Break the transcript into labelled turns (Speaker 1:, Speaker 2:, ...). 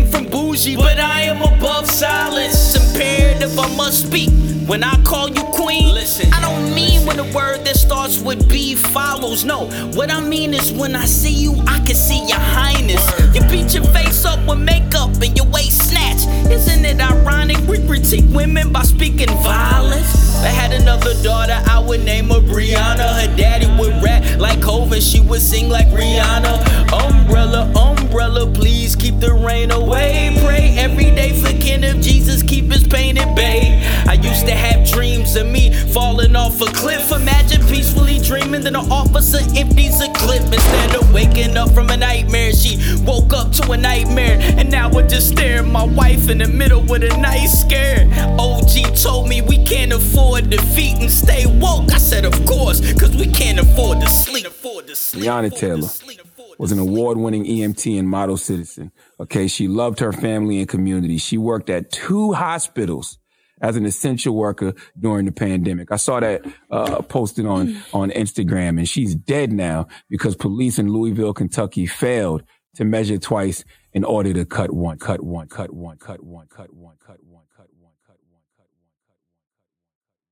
Speaker 1: bougie, but I am above silence. Imperative, I must speak. When I call you queen, listen. I don't mean when a word that starts with B follows. No, what I mean is when I see you, I can see your highness. You beat your face up with makeup and your waist snatch. Isn't it ironic we critique women by speaking violence? I had another daughter, I would name her Brianna. Her daddy would rap like Hov and she would sing like Rihanna. Umbrella, away. Pray every day for Kenneth Jesus, keep his pain at bay. I used to have dreams of me falling off a cliff. Imagine peacefully dreaming that an officer empties a clip instead of waking up from a nightmare. She woke up to a nightmare, and now I just stare at my wife in the middle with a nice scare. OG told me we can't afford defeat and stay woke. I said, of course, cause we can't afford to sleep.
Speaker 2: Breonna Taylor was an award winning EMT and model citizen. Okay. She loved her family and community. She worked at two hospitals as an essential worker during the pandemic. I saw that uh, posted on on Instagram, and she's dead now because police in Louisville, Kentucky, failed to measure twice in order to cut one, cut one, cut one, cut one, cut one, cut one, cut one, cut one.